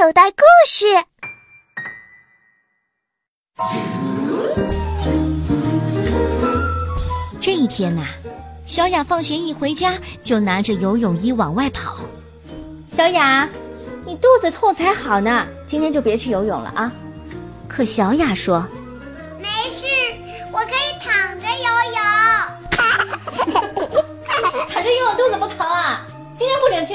口袋故事。这一天呐，小雅放学一回家就拿着游泳衣往外跑。小雅，你肚子痛才好呢，今天就别去游泳了啊。可小雅说：“没事，我可以躺着游泳。躺着游泳肚子不疼啊？今天不准去。”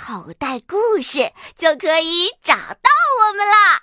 口袋故事就可以找到我们啦